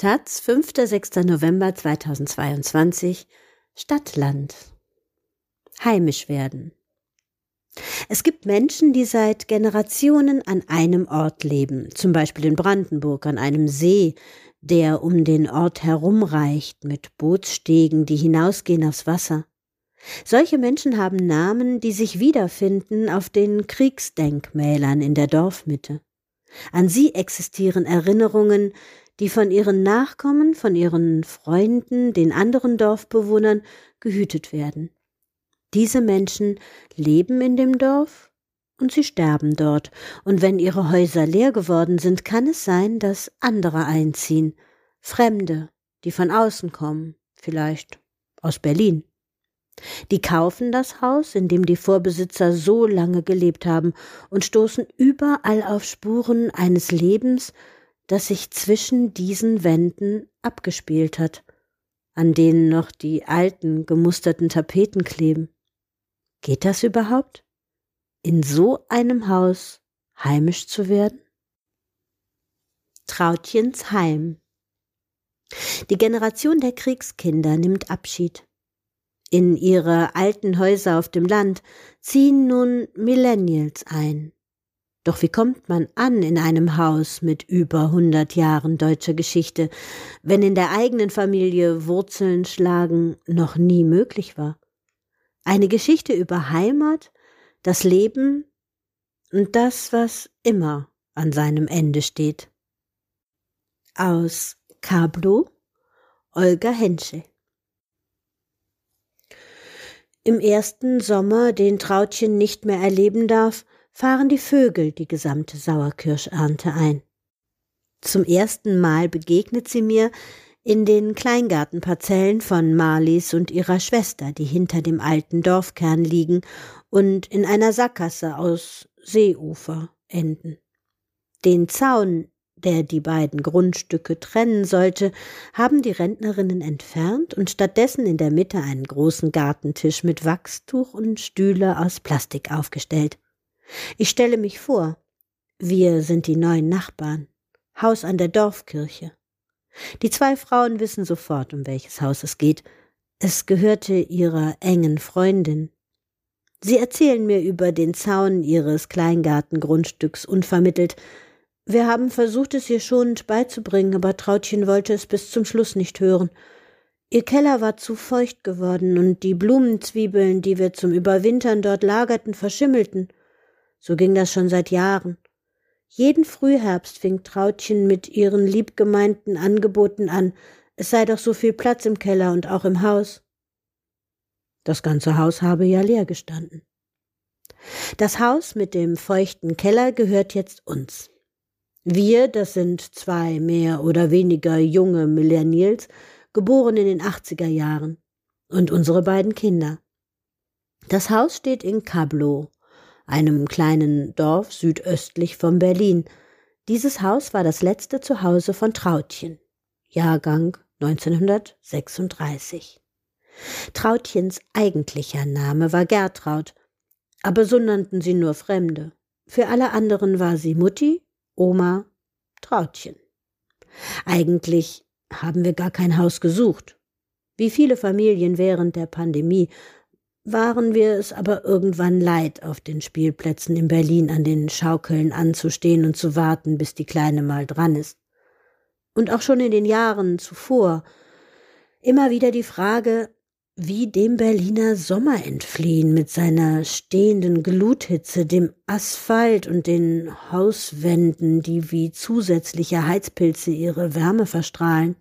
Taz, 5. 6. November 2022 Stadtland Heimisch werden Es gibt Menschen, die seit Generationen an einem Ort leben, zum Beispiel in Brandenburg an einem See, der um den Ort herumreicht, mit Bootsstegen, die hinausgehen aufs Wasser. Solche Menschen haben Namen, die sich wiederfinden auf den Kriegsdenkmälern in der Dorfmitte. An sie existieren Erinnerungen, die von ihren Nachkommen, von ihren Freunden, den anderen Dorfbewohnern gehütet werden. Diese Menschen leben in dem Dorf und sie sterben dort, und wenn ihre Häuser leer geworden sind, kann es sein, dass andere einziehen, Fremde, die von außen kommen, vielleicht aus Berlin. Die kaufen das Haus, in dem die Vorbesitzer so lange gelebt haben, und stoßen überall auf Spuren eines Lebens, das sich zwischen diesen Wänden abgespielt hat, an denen noch die alten gemusterten Tapeten kleben. Geht das überhaupt? In so einem Haus heimisch zu werden? Trautchens Heim Die Generation der Kriegskinder nimmt Abschied. In ihre alten Häuser auf dem Land ziehen nun Millennials ein. Doch wie kommt man an in einem Haus mit über hundert Jahren deutscher Geschichte, wenn in der eigenen Familie Wurzeln schlagen noch nie möglich war? Eine Geschichte über Heimat, das Leben und das, was immer an seinem Ende steht. Aus Kablo Olga Henschel Im ersten Sommer, den Trautchen nicht mehr erleben darf, fahren die Vögel die gesamte Sauerkirschernte ein. Zum ersten Mal begegnet sie mir in den Kleingartenparzellen von Marlies und ihrer Schwester, die hinter dem alten Dorfkern liegen und in einer Sackgasse aus Seeufer enden. Den Zaun, der die beiden Grundstücke trennen sollte, haben die Rentnerinnen entfernt und stattdessen in der Mitte einen großen Gartentisch mit Wachstuch und Stühle aus Plastik aufgestellt. Ich stelle mich vor, wir sind die neuen Nachbarn. Haus an der Dorfkirche. Die zwei Frauen wissen sofort, um welches Haus es geht. Es gehörte ihrer engen Freundin. Sie erzählen mir über den Zaun ihres Kleingartengrundstücks unvermittelt. Wir haben versucht, es ihr schonend beizubringen, aber Trautchen wollte es bis zum Schluss nicht hören. Ihr Keller war zu feucht geworden und die Blumenzwiebeln, die wir zum Überwintern dort lagerten, verschimmelten. So ging das schon seit Jahren. Jeden Frühherbst fing Trautchen mit ihren liebgemeinten Angeboten an, es sei doch so viel Platz im Keller und auch im Haus. Das ganze Haus habe ja leer gestanden. Das Haus mit dem feuchten Keller gehört jetzt uns. Wir, das sind zwei mehr oder weniger junge Millennials, geboren in den 80er Jahren, und unsere beiden Kinder. Das Haus steht in Kablo, einem kleinen Dorf südöstlich von Berlin. Dieses Haus war das letzte Zuhause von Trautchen, Jahrgang 1936. Trautchens eigentlicher Name war Gertraud, aber so nannten sie nur Fremde. Für alle anderen war sie Mutti, Oma, Trautchen. Eigentlich haben wir gar kein Haus gesucht. Wie viele Familien während der Pandemie waren wir es aber irgendwann leid, auf den Spielplätzen in Berlin an den Schaukeln anzustehen und zu warten, bis die Kleine mal dran ist. Und auch schon in den Jahren zuvor immer wieder die Frage, wie dem Berliner Sommer entfliehen mit seiner stehenden Gluthitze, dem Asphalt und den Hauswänden, die wie zusätzliche Heizpilze ihre Wärme verstrahlen.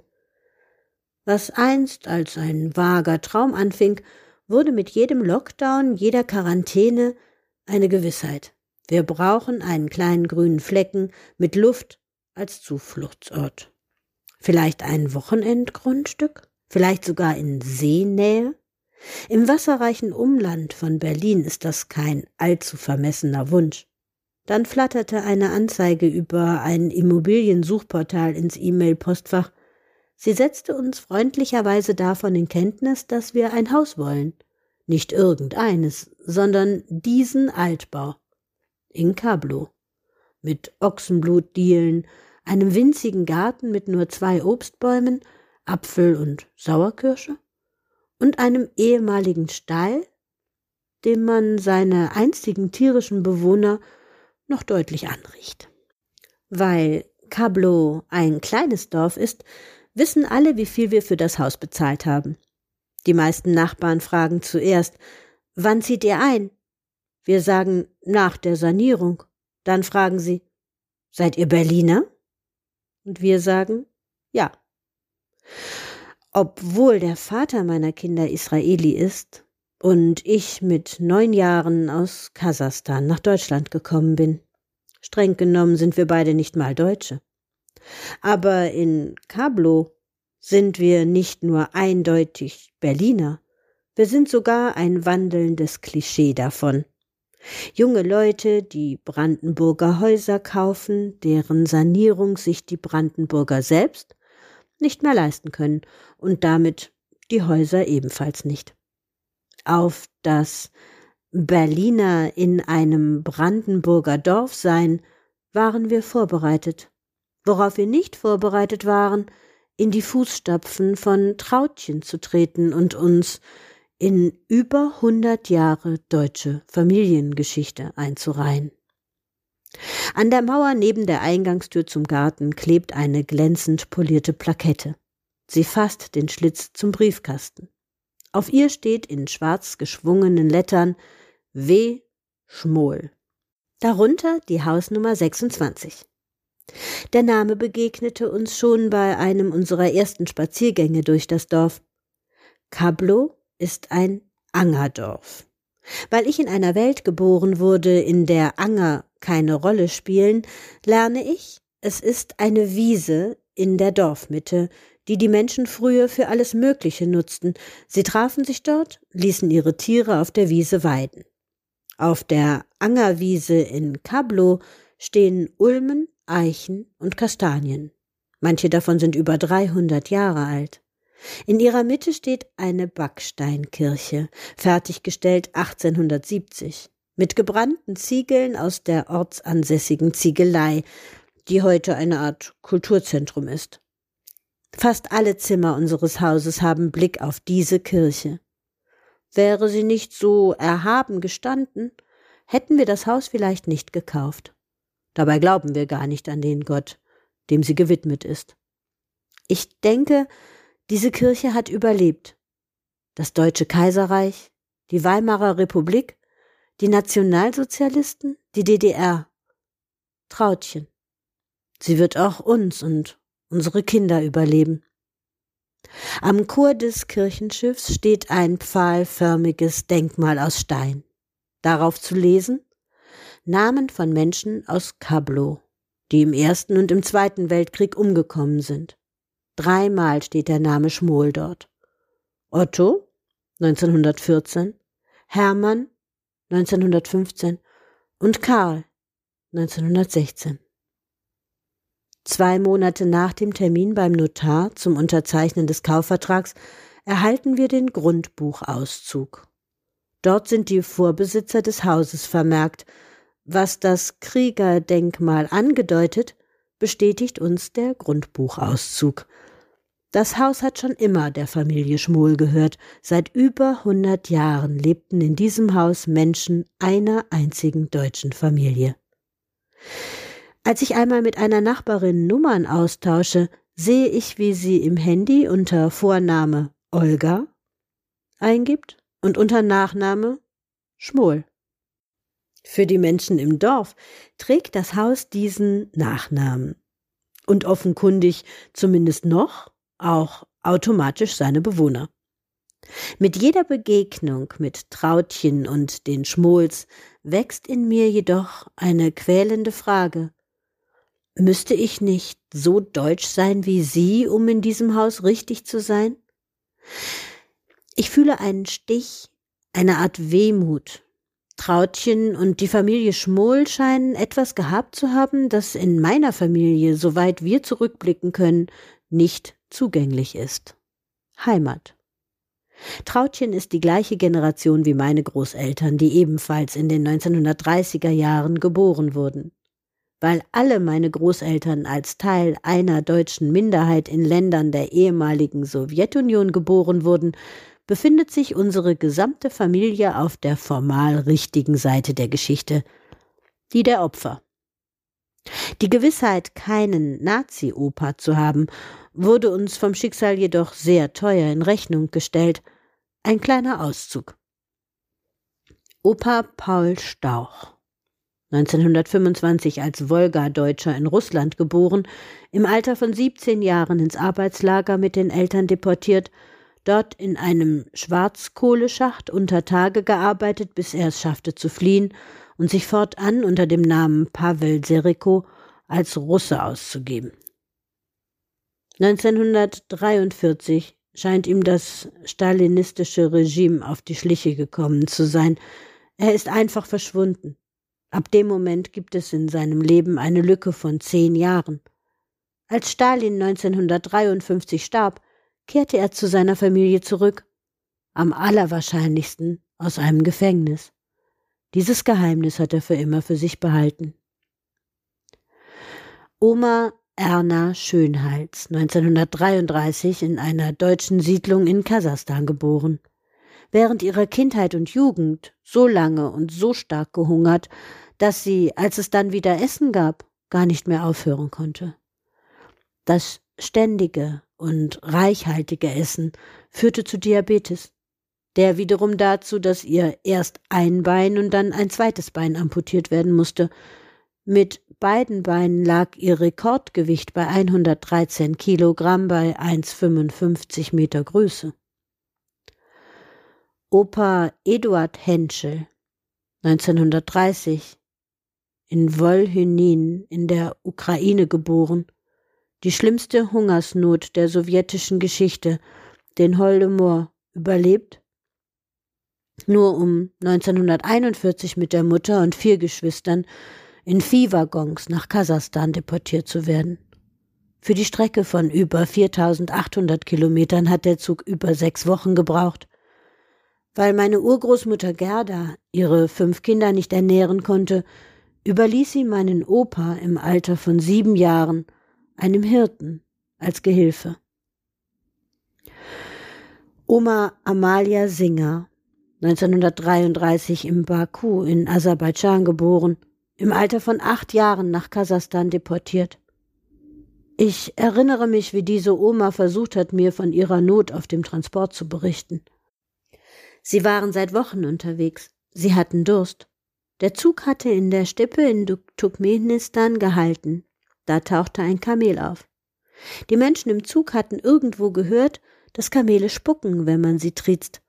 Was einst als ein vager Traum anfing, wurde mit jedem Lockdown, jeder Quarantäne eine Gewissheit. Wir brauchen einen kleinen grünen Flecken mit Luft als Zufluchtsort. Vielleicht ein Wochenendgrundstück? Vielleicht sogar in Seenähe? Im wasserreichen Umland von Berlin ist das kein allzu vermessener Wunsch. Dann flatterte eine Anzeige über ein Immobiliensuchportal ins E-Mail-Postfach Sie setzte uns freundlicherweise davon in Kenntnis, dass wir ein Haus wollen. Nicht irgendeines, sondern diesen Altbau. In Kablo. Mit Ochsenblutdielen, einem winzigen Garten mit nur zwei Obstbäumen, Apfel und Sauerkirsche und einem ehemaligen Stall, dem man seine einstigen tierischen Bewohner noch deutlich anriecht. Weil Cablo ein kleines Dorf ist, wissen alle, wie viel wir für das Haus bezahlt haben. Die meisten Nachbarn fragen zuerst, wann zieht ihr ein? Wir sagen, nach der Sanierung. Dann fragen sie, seid ihr Berliner? Und wir sagen, ja. Obwohl der Vater meiner Kinder Israeli ist und ich mit neun Jahren aus Kasachstan nach Deutschland gekommen bin. Streng genommen sind wir beide nicht mal Deutsche. Aber in Kablo sind wir nicht nur eindeutig Berliner, wir sind sogar ein wandelndes Klischee davon. Junge Leute, die Brandenburger Häuser kaufen, deren Sanierung sich die Brandenburger selbst nicht mehr leisten können und damit die Häuser ebenfalls nicht. Auf das Berliner in einem Brandenburger Dorf sein, waren wir vorbereitet. Worauf wir nicht vorbereitet waren, in die Fußstapfen von Trautchen zu treten und uns in über hundert Jahre deutsche Familiengeschichte einzureihen. An der Mauer neben der Eingangstür zum Garten klebt eine glänzend polierte Plakette. Sie fasst den Schlitz zum Briefkasten. Auf ihr steht in schwarz geschwungenen Lettern W. Schmohl. Darunter die Hausnummer 26. Der Name begegnete uns schon bei einem unserer ersten Spaziergänge durch das Dorf. Kablo ist ein Angerdorf. Weil ich in einer Welt geboren wurde, in der Anger keine Rolle spielen, lerne ich, es ist eine Wiese in der Dorfmitte, die die Menschen früher für alles Mögliche nutzten. Sie trafen sich dort, ließen ihre Tiere auf der Wiese weiden. Auf der Angerwiese in Kablo stehen Ulmen, Eichen und Kastanien. Manche davon sind über 300 Jahre alt. In ihrer Mitte steht eine Backsteinkirche, fertiggestellt 1870, mit gebrannten Ziegeln aus der ortsansässigen Ziegelei, die heute eine Art Kulturzentrum ist. Fast alle Zimmer unseres Hauses haben Blick auf diese Kirche. Wäre sie nicht so erhaben gestanden, hätten wir das Haus vielleicht nicht gekauft. Dabei glauben wir gar nicht an den Gott, dem sie gewidmet ist. Ich denke, diese Kirche hat überlebt. Das Deutsche Kaiserreich, die Weimarer Republik, die Nationalsozialisten, die DDR. Trautchen. Sie wird auch uns und unsere Kinder überleben. Am Chor des Kirchenschiffs steht ein pfahlförmiges Denkmal aus Stein. Darauf zu lesen Namen von Menschen aus Kablo, die im Ersten und im Zweiten Weltkrieg umgekommen sind. Dreimal steht der Name Schmohl dort. Otto 1914, Hermann 1915 und Karl 1916. Zwei Monate nach dem Termin beim Notar zum Unterzeichnen des Kaufvertrags erhalten wir den Grundbuchauszug. Dort sind die Vorbesitzer des Hauses vermerkt. Was das Kriegerdenkmal angedeutet, bestätigt uns der Grundbuchauszug. Das Haus hat schon immer der Familie Schmohl gehört. Seit über hundert Jahren lebten in diesem Haus Menschen einer einzigen deutschen Familie. Als ich einmal mit einer Nachbarin Nummern austausche, sehe ich, wie sie im Handy unter Vorname Olga eingibt und unter Nachname Schmohl. Für die Menschen im Dorf trägt das Haus diesen Nachnamen und offenkundig zumindest noch auch automatisch seine Bewohner. Mit jeder Begegnung mit Trautchen und den Schmols wächst in mir jedoch eine quälende Frage. Müsste ich nicht so deutsch sein wie Sie, um in diesem Haus richtig zu sein? Ich fühle einen Stich, eine Art Wehmut. Trautchen und die Familie Schmoll scheinen etwas gehabt zu haben, das in meiner Familie, soweit wir zurückblicken können, nicht zugänglich ist. Heimat. Trautchen ist die gleiche Generation wie meine Großeltern, die ebenfalls in den 1930er Jahren geboren wurden. weil alle meine Großeltern als Teil einer deutschen Minderheit in Ländern der ehemaligen Sowjetunion geboren wurden, befindet sich unsere gesamte Familie auf der formal richtigen Seite der Geschichte, die der Opfer. Die Gewissheit, keinen Nazi-Opa zu haben, wurde uns vom Schicksal jedoch sehr teuer in Rechnung gestellt. Ein kleiner Auszug. Opa Paul Stauch 1925 als Wolga-Deutscher in Russland geboren, im Alter von 17 Jahren ins Arbeitslager mit den Eltern deportiert, dort in einem Schwarzkohleschacht unter Tage gearbeitet, bis er es schaffte zu fliehen und sich fortan unter dem Namen Pavel Seriko als Russe auszugeben. 1943 scheint ihm das stalinistische Regime auf die Schliche gekommen zu sein. Er ist einfach verschwunden. Ab dem Moment gibt es in seinem Leben eine Lücke von zehn Jahren. Als Stalin 1953 starb, kehrte er zu seiner Familie zurück, am allerwahrscheinlichsten aus einem Gefängnis. Dieses Geheimnis hat er für immer für sich behalten. Oma Erna Schönhals, 1933 in einer deutschen Siedlung in Kasachstan geboren während ihrer Kindheit und Jugend so lange und so stark gehungert, dass sie, als es dann wieder Essen gab, gar nicht mehr aufhören konnte. Das ständige und reichhaltige Essen führte zu Diabetes, der wiederum dazu, dass ihr erst ein Bein und dann ein zweites Bein amputiert werden musste. Mit beiden Beinen lag ihr Rekordgewicht bei 113 Kilogramm bei 1,55 Meter Größe. Opa Eduard Henschel 1930 in Wolhynin in der Ukraine geboren, die schlimmste Hungersnot der sowjetischen Geschichte, den Holodomor, überlebt, nur um 1941 mit der Mutter und vier Geschwistern in Viehwaggons nach Kasachstan deportiert zu werden. Für die Strecke von über 4800 Kilometern hat der Zug über sechs Wochen gebraucht. Weil meine Urgroßmutter Gerda ihre fünf Kinder nicht ernähren konnte, überließ sie meinen Opa im Alter von sieben Jahren einem Hirten als Gehilfe. Oma Amalia Singer, 1933 im Baku in Aserbaidschan geboren, im Alter von acht Jahren nach Kasachstan deportiert. Ich erinnere mich, wie diese Oma versucht hat, mir von ihrer Not auf dem Transport zu berichten. Sie waren seit Wochen unterwegs. Sie hatten Durst. Der Zug hatte in der Steppe in Turkmenistan gehalten. Da tauchte ein Kamel auf. Die Menschen im Zug hatten irgendwo gehört, dass Kamele spucken, wenn man sie triezt.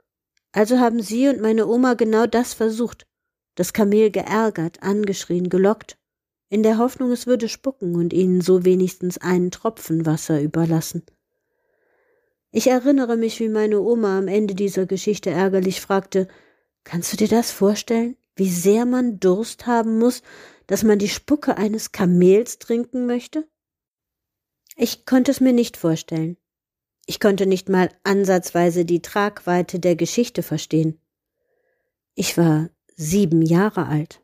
Also haben sie und meine Oma genau das versucht. Das Kamel geärgert, angeschrien, gelockt, in der Hoffnung, es würde spucken und ihnen so wenigstens einen Tropfen Wasser überlassen. Ich erinnere mich, wie meine Oma am Ende dieser Geschichte ärgerlich fragte Kannst du dir das vorstellen, wie sehr man Durst haben muss, dass man die Spucke eines Kamels trinken möchte? Ich konnte es mir nicht vorstellen. Ich konnte nicht mal ansatzweise die Tragweite der Geschichte verstehen. Ich war sieben Jahre alt.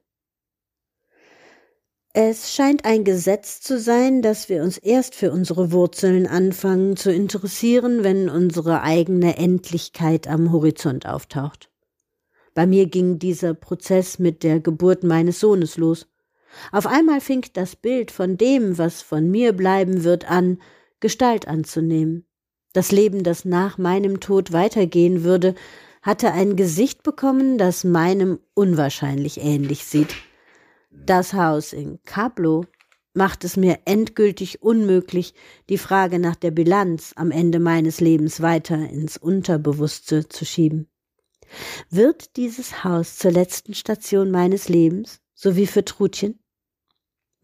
Es scheint ein Gesetz zu sein, dass wir uns erst für unsere Wurzeln anfangen zu interessieren, wenn unsere eigene Endlichkeit am Horizont auftaucht. Bei mir ging dieser Prozess mit der Geburt meines Sohnes los. Auf einmal fing das Bild von dem, was von mir bleiben wird, an, Gestalt anzunehmen. Das Leben, das nach meinem Tod weitergehen würde, hatte ein Gesicht bekommen, das meinem unwahrscheinlich ähnlich sieht. Das Haus in Cablo macht es mir endgültig unmöglich, die Frage nach der Bilanz am Ende meines Lebens weiter ins Unterbewusste zu schieben. Wird dieses Haus zur letzten Station meines Lebens, so wie für Trutchen?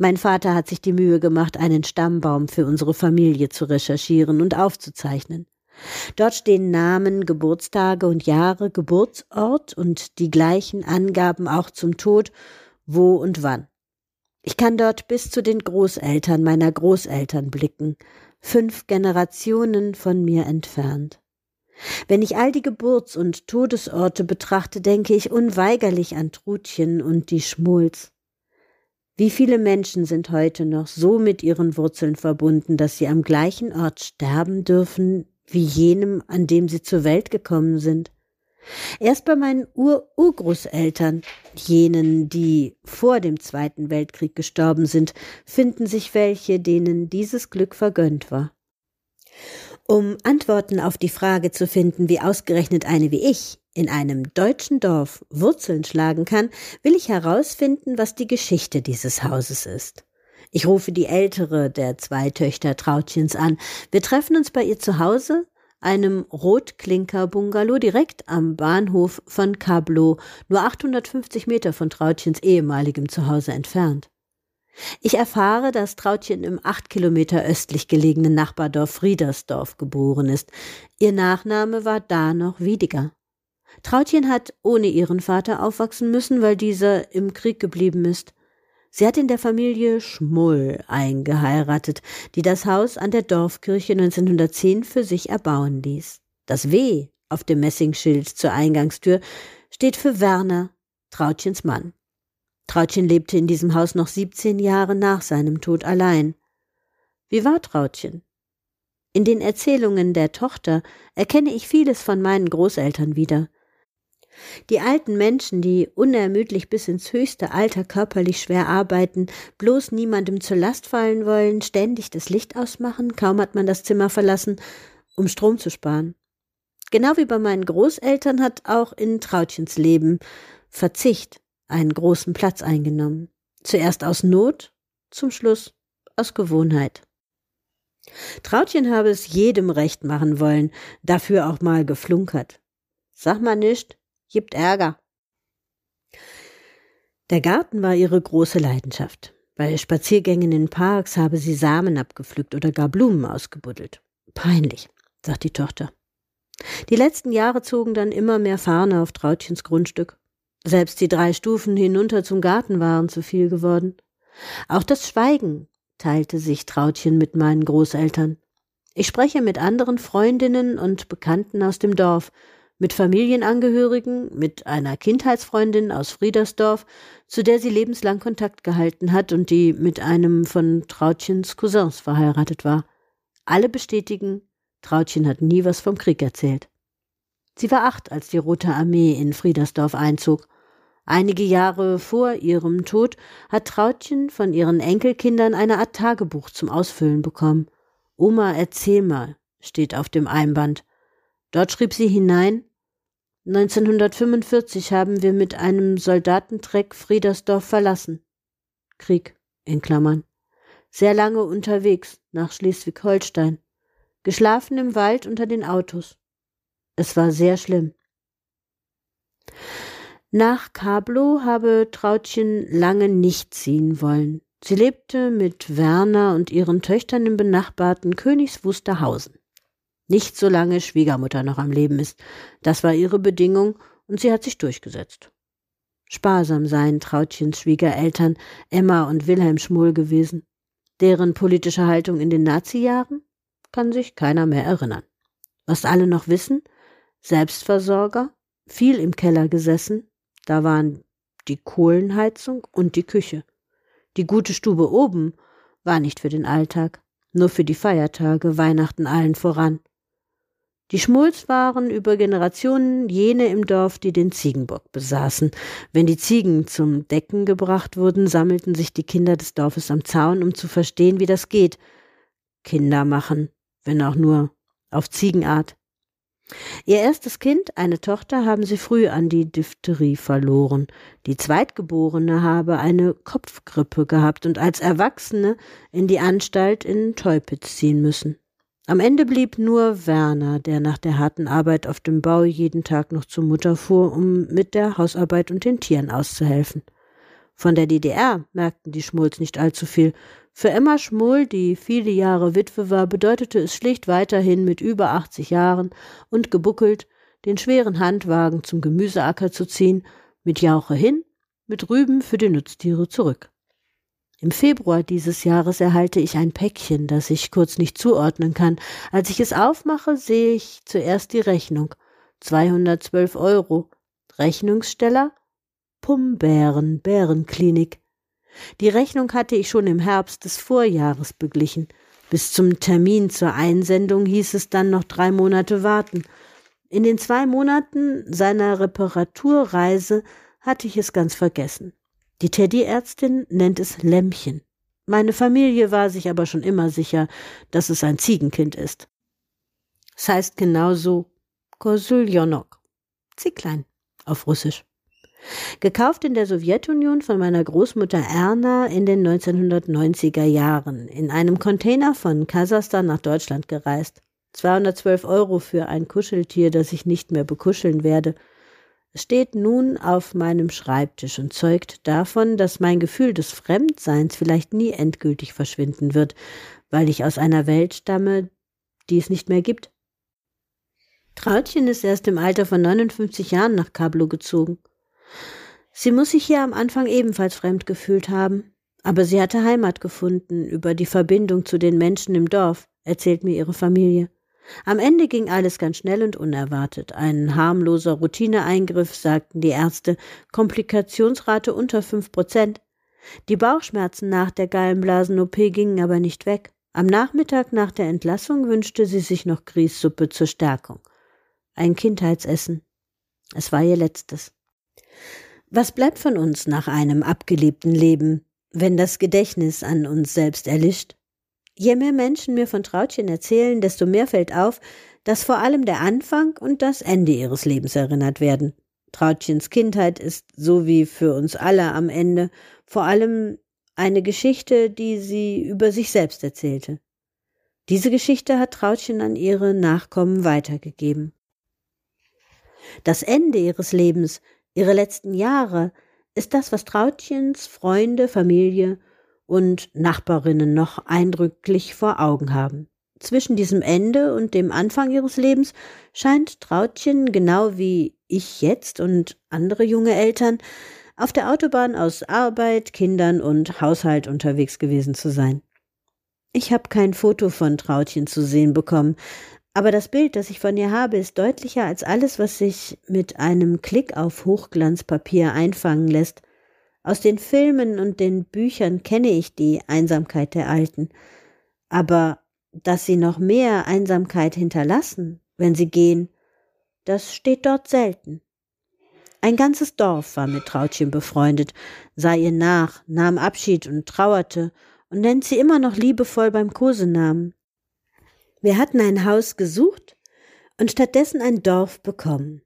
Mein Vater hat sich die Mühe gemacht, einen Stammbaum für unsere Familie zu recherchieren und aufzuzeichnen. Dort stehen Namen, Geburtstage und Jahre, Geburtsort und die gleichen Angaben auch zum Tod wo und wann. Ich kann dort bis zu den Großeltern meiner Großeltern blicken, fünf Generationen von mir entfernt. Wenn ich all die Geburts- und Todesorte betrachte, denke ich unweigerlich an Trutchen und die Schmulz. Wie viele Menschen sind heute noch so mit ihren Wurzeln verbunden, dass sie am gleichen Ort sterben dürfen wie jenem, an dem sie zur Welt gekommen sind? Erst bei meinen Ur-Urgroßeltern, jenen, die vor dem Zweiten Weltkrieg gestorben sind, finden sich welche, denen dieses Glück vergönnt war. Um Antworten auf die Frage zu finden, wie ausgerechnet eine wie ich in einem deutschen Dorf Wurzeln schlagen kann, will ich herausfinden, was die Geschichte dieses Hauses ist. Ich rufe die ältere der zwei Töchter Trautchens an. Wir treffen uns bei ihr zu Hause einem Rotklinker-Bungalow direkt am Bahnhof von Kablo, nur 850 Meter von Trautchens ehemaligem Zuhause entfernt. Ich erfahre, dass Trautchen im acht Kilometer östlich gelegenen Nachbardorf Friedersdorf geboren ist. Ihr Nachname war da noch Wiediger. Trautchen hat ohne ihren Vater aufwachsen müssen, weil dieser im Krieg geblieben ist. Sie hat in der Familie Schmull eingeheiratet, die das Haus an der Dorfkirche 1910 für sich erbauen ließ. Das W auf dem Messingschild zur Eingangstür steht für Werner, Trautchens Mann. Trautchen lebte in diesem Haus noch 17 Jahre nach seinem Tod allein. Wie war Trautchen? In den Erzählungen der Tochter erkenne ich vieles von meinen Großeltern wieder. Die alten Menschen, die unermüdlich bis ins höchste Alter körperlich schwer arbeiten, bloß niemandem zur Last fallen wollen, ständig das Licht ausmachen, kaum hat man das Zimmer verlassen, um Strom zu sparen. Genau wie bei meinen Großeltern hat auch in Trautchens Leben Verzicht einen großen Platz eingenommen. Zuerst aus Not, zum Schluss aus Gewohnheit. Trautchen habe es jedem recht machen wollen, dafür auch mal geflunkert. Sag mal nicht, gibt Ärger. Der Garten war ihre große Leidenschaft. Bei Spaziergängen in Parks habe sie Samen abgepflückt oder gar Blumen ausgebuddelt. Peinlich, sagt die Tochter. Die letzten Jahre zogen dann immer mehr Fahne auf Trautchens Grundstück. Selbst die drei Stufen hinunter zum Garten waren zu viel geworden. Auch das Schweigen teilte sich Trautchen mit meinen Großeltern. Ich spreche mit anderen Freundinnen und Bekannten aus dem Dorf, mit Familienangehörigen, mit einer Kindheitsfreundin aus Friedersdorf, zu der sie lebenslang Kontakt gehalten hat und die mit einem von Trautchens Cousins verheiratet war. Alle bestätigen, Trautchen hat nie was vom Krieg erzählt. Sie war acht, als die Rote Armee in Friedersdorf einzog. Einige Jahre vor ihrem Tod hat Trautchen von ihren Enkelkindern eine Art Tagebuch zum Ausfüllen bekommen. Oma, erzähl mal, steht auf dem Einband. Dort schrieb sie hinein, 1945 haben wir mit einem Soldatentreck Friedersdorf verlassen. Krieg in Klammern. Sehr lange unterwegs nach Schleswig-Holstein. Geschlafen im Wald unter den Autos. Es war sehr schlimm. Nach Kablo habe Trautchen lange nicht ziehen wollen. Sie lebte mit Werner und ihren Töchtern im benachbarten Königs Wusterhausen. Nicht solange Schwiegermutter noch am Leben ist. Das war ihre Bedingung und sie hat sich durchgesetzt. Sparsam seien Trautchens Schwiegereltern Emma und Wilhelm Schmull gewesen. Deren politische Haltung in den Nazi-Jahren kann sich keiner mehr erinnern. Was alle noch wissen, Selbstversorger, viel im Keller gesessen, da waren die Kohlenheizung und die Küche. Die gute Stube oben war nicht für den Alltag, nur für die Feiertage, Weihnachten allen voran. Die Schmulz waren über Generationen jene im Dorf, die den Ziegenbock besaßen. Wenn die Ziegen zum Decken gebracht wurden, sammelten sich die Kinder des Dorfes am Zaun, um zu verstehen, wie das geht. Kinder machen, wenn auch nur auf Ziegenart. Ihr erstes Kind, eine Tochter, haben sie früh an die Diphtherie verloren. Die Zweitgeborene habe eine Kopfgrippe gehabt und als Erwachsene in die Anstalt in Teupitz ziehen müssen. Am Ende blieb nur Werner, der nach der harten Arbeit auf dem Bau jeden Tag noch zur Mutter fuhr, um mit der Hausarbeit und den Tieren auszuhelfen. Von der DDR merkten die Schmulz nicht allzu viel. Für Emma Schmull, die viele Jahre Witwe war, bedeutete es schlicht weiterhin mit über 80 Jahren und gebuckelt, den schweren Handwagen zum Gemüseacker zu ziehen, mit Jauche hin, mit Rüben für die Nutztiere zurück. Im Februar dieses Jahres erhalte ich ein Päckchen, das ich kurz nicht zuordnen kann. Als ich es aufmache, sehe ich zuerst die Rechnung. 212 Euro. Rechnungssteller? Pumbären, Bärenklinik. Die Rechnung hatte ich schon im Herbst des Vorjahres beglichen. Bis zum Termin zur Einsendung hieß es dann noch drei Monate warten. In den zwei Monaten seiner Reparaturreise hatte ich es ganz vergessen. Die Teddyärztin nennt es Lämmchen. Meine Familie war sich aber schon immer sicher, dass es ein Ziegenkind ist. Es heißt genauso Kosuljonok, Zicklein auf Russisch. Gekauft in der Sowjetunion von meiner Großmutter Erna in den 1990er Jahren, in einem Container von Kasachstan nach Deutschland gereist. 212 Euro für ein Kuscheltier, das ich nicht mehr bekuscheln werde. Steht nun auf meinem Schreibtisch und zeugt davon, dass mein Gefühl des Fremdseins vielleicht nie endgültig verschwinden wird, weil ich aus einer Welt stamme, die es nicht mehr gibt. Trautchen ist erst im Alter von 59 Jahren nach Kablo gezogen. Sie muss sich hier am Anfang ebenfalls fremd gefühlt haben, aber sie hatte Heimat gefunden über die Verbindung zu den Menschen im Dorf, erzählt mir ihre Familie. Am Ende ging alles ganz schnell und unerwartet. Ein harmloser Routineeingriff, sagten die Ärzte, Komplikationsrate unter fünf Prozent. Die Bauchschmerzen nach der Gallenblasen-OP gingen aber nicht weg. Am Nachmittag nach der Entlassung wünschte sie sich noch Grießsuppe zur Stärkung. Ein Kindheitsessen. Es war ihr letztes. Was bleibt von uns nach einem abgelebten Leben, wenn das Gedächtnis an uns selbst erlischt? Je mehr Menschen mir von Trautchen erzählen, desto mehr fällt auf, dass vor allem der Anfang und das Ende ihres Lebens erinnert werden. Trautchens Kindheit ist, so wie für uns alle am Ende, vor allem eine Geschichte, die sie über sich selbst erzählte. Diese Geschichte hat Trautchen an ihre Nachkommen weitergegeben. Das Ende ihres Lebens, ihre letzten Jahre, ist das, was Trautchens Freunde, Familie und Nachbarinnen noch eindrücklich vor Augen haben. Zwischen diesem Ende und dem Anfang ihres Lebens scheint Trautchen, genau wie ich jetzt und andere junge Eltern, auf der Autobahn aus Arbeit, Kindern und Haushalt unterwegs gewesen zu sein. Ich habe kein Foto von Trautchen zu sehen bekommen, aber das Bild, das ich von ihr habe, ist deutlicher als alles, was sich mit einem Klick auf Hochglanzpapier einfangen lässt. Aus den Filmen und den Büchern kenne ich die Einsamkeit der Alten. Aber dass sie noch mehr Einsamkeit hinterlassen, wenn sie gehen, das steht dort selten. Ein ganzes Dorf war mit Trautchen befreundet, sah ihr nach, nahm Abschied und trauerte und nennt sie immer noch liebevoll beim Kosenamen. Wir hatten ein Haus gesucht und stattdessen ein Dorf bekommen.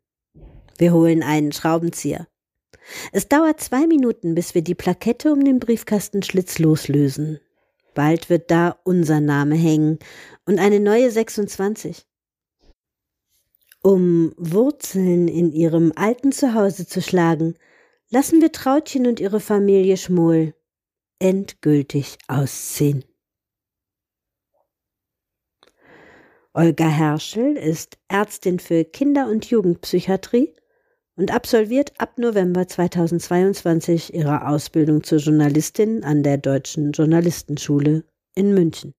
Wir holen einen Schraubenzieher. Es dauert zwei Minuten, bis wir die Plakette um den Briefkastenschlitz loslösen. Bald wird da unser Name hängen und eine neue 26. Um Wurzeln in ihrem alten Zuhause zu schlagen, lassen wir Trautchen und ihre Familie Schmoll endgültig ausziehen. Olga Herschel ist Ärztin für Kinder- und Jugendpsychiatrie und absolviert ab November 2022 ihre Ausbildung zur Journalistin an der Deutschen Journalistenschule in München.